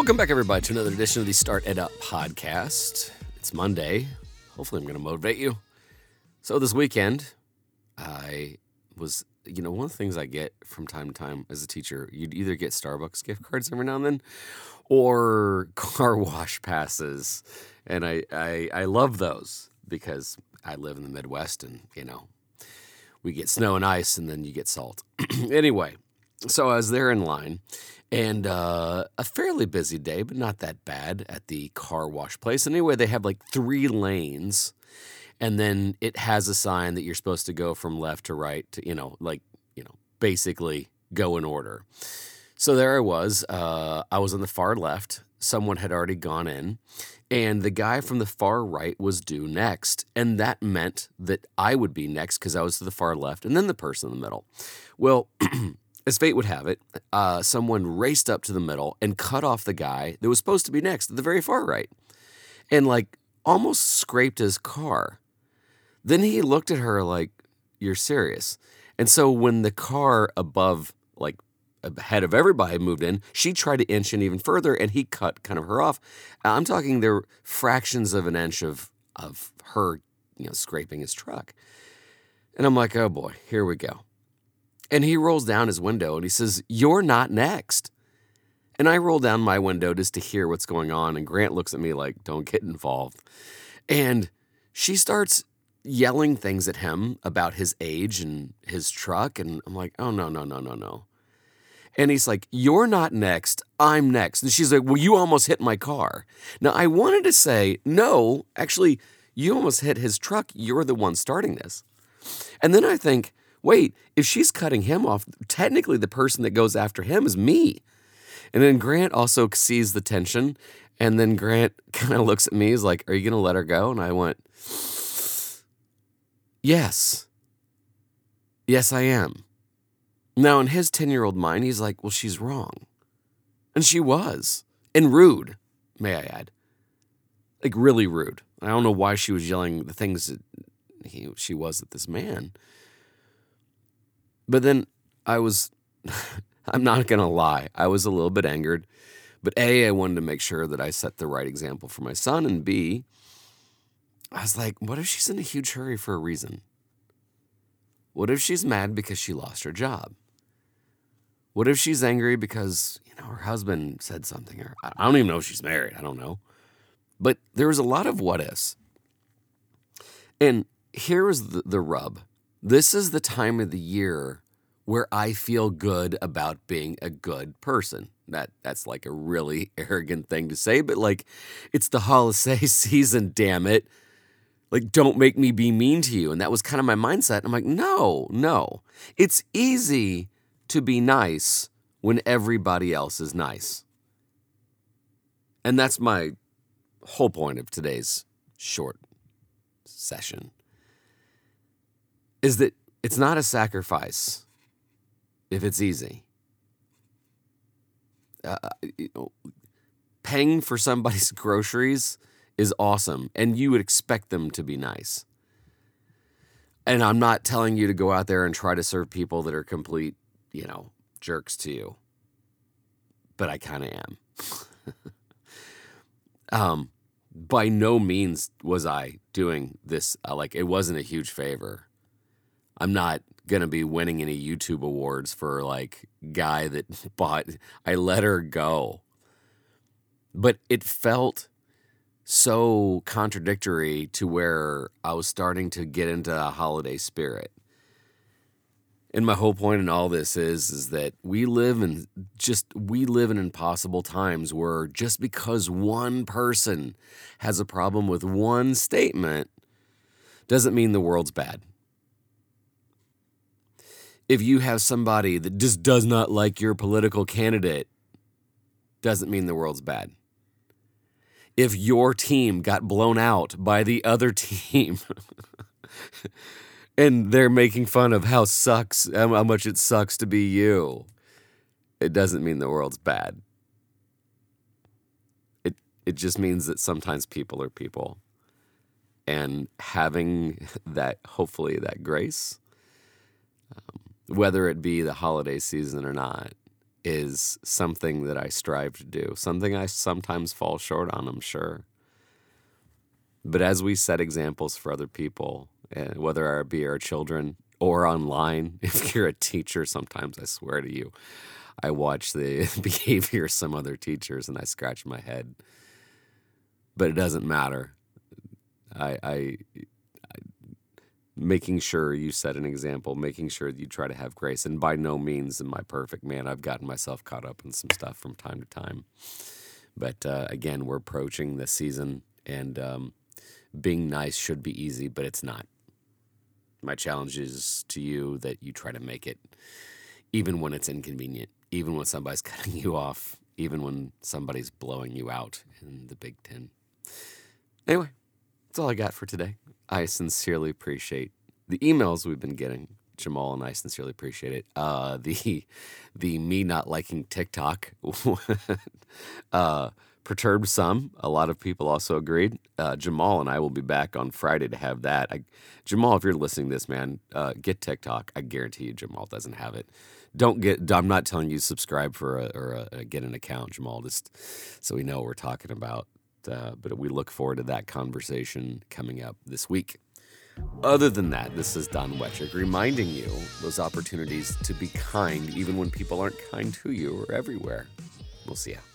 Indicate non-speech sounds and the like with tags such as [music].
Welcome back, everybody, to another edition of the StartEdUp podcast. It's Monday. Hopefully, I'm going to motivate you. So, this weekend, I was, you know, one of the things I get from time to time as a teacher, you'd either get Starbucks gift cards every now and then or [laughs] car wash passes. And I, I, I love those because I live in the Midwest and, you know, we get snow and ice and then you get salt. [clears throat] anyway, so I was there in line and uh, a fairly busy day, but not that bad at the car wash place. Anyway, they have like three lanes, and then it has a sign that you're supposed to go from left to right to, you know, like, you know, basically go in order. So there I was. Uh, I was on the far left. Someone had already gone in, and the guy from the far right was due next. And that meant that I would be next because I was to the far left, and then the person in the middle. Well, [clears throat] as fate would have it, uh, someone raced up to the middle and cut off the guy that was supposed to be next at the very far right and like almost scraped his car. Then he looked at her like, You're serious. And so when the car above, like ahead of everybody moved in, she tried to inch in even further and he cut kind of her off. I'm talking there were fractions of an inch of, of her, you know, scraping his truck. And I'm like, Oh boy, here we go. And he rolls down his window and he says, You're not next. And I roll down my window just to hear what's going on. And Grant looks at me like, Don't get involved. And she starts yelling things at him about his age and his truck. And I'm like, Oh, no, no, no, no, no. And he's like, You're not next. I'm next. And she's like, Well, you almost hit my car. Now, I wanted to say, No, actually, you almost hit his truck. You're the one starting this. And then I think, wait, if she's cutting him off, technically the person that goes after him is me. And then Grant also sees the tension. And then Grant [laughs] kind of looks at me, he's like, Are you going to let her go? And I went, Yes. Yes, I am. Now, in his 10 year old mind, he's like, Well, she's wrong. And she was. And rude, may I add. Like, really rude. I don't know why she was yelling the things that he, she was at this man. But then I was, [laughs] I'm not going to lie, I was a little bit angered. But A, I wanted to make sure that I set the right example for my son. And B, I was like, what if she's in a huge hurry for a reason? What if she's mad because she lost her job? What if she's angry because, you know, her husband said something? Or I don't even know if she's married. I don't know. But there was a lot of what ifs. And here is the, the rub this is the time of the year where I feel good about being a good person. That that's like a really [laughs] arrogant thing to say, but like it's the holiday [laughs] season, damn it. Like don't make me be mean to you. And that was kind of my mindset. I'm like, "No, no. It's easy to be nice when everybody else is nice." And that's my whole point of today's short session is that it's not a sacrifice if it's easy. Uh, you know, paying for somebody's [laughs] groceries is awesome, and you would expect them to be nice. And I'm not telling you to go out there and try to serve people that are complete, you know, jerks to you, but I kind of am. [laughs] um, by no means was I doing this, uh, like, it wasn't a huge favor. I'm not gonna be winning any YouTube awards for like guy that [laughs] bought I let her go. But it felt so contradictory to where I was starting to get into a holiday spirit. And my whole point in all this is is that we live in just we live in impossible times where just because one person has a problem with one statement doesn't mean the world's bad if you have somebody that just does not like your political candidate, doesn't mean the world's bad. If your team got blown out by the other [laughs] team and they're making fun of how sucks how much it sucks to be you, it doesn't mean the world's bad. It it just means that sometimes people are people. And having [laughs] that hopefully that grace whether it be the holiday season or not, is something that I strive to do, something I sometimes fall short on, I'm sure. But as we set examples for other people, eh, whether it be our children or online, [laughs] if you're a teacher, sometimes I swear to you, I watch the [laughs] behavior of some other teachers and I scratch my head. But it doesn't matter. I, I, I making sure you set an example, making sure that you try to have grace. And by no means am I perfect, man. I've gotten myself caught up in some stuff from time to time. But uh, again, we're approaching the season, and um, being nice should be easy, but it's not. My challenge is to you that you try to make it, even when it's inconvenient, even when somebody's [laughs] cutting you off, even when somebody's blowing you out in the Big Ten. Anyway, that's all I got for today. I sincerely appreciate the emails we've been getting. Jamal and I sincerely appreciate it. Uh, the [laughs] the me not liking TikTok [laughs] uh, perturbed some. A lot of people also agreed. Uh, Jamal and I will be back on Friday to have that. I, Jamal, if you're listening to this, man, uh, get TikTok. I guarantee you, Jamal doesn't have it. Don't get. I'm not telling you subscribe for a, or a, get an account, Jamal. Just so we know what we're talking about. Uh, but we look forward to that conversation coming up this week. Other than that, this is Don Wettrick reminding you those opportunities to be kind even when people aren't kind to you or everywhere. We'll see you.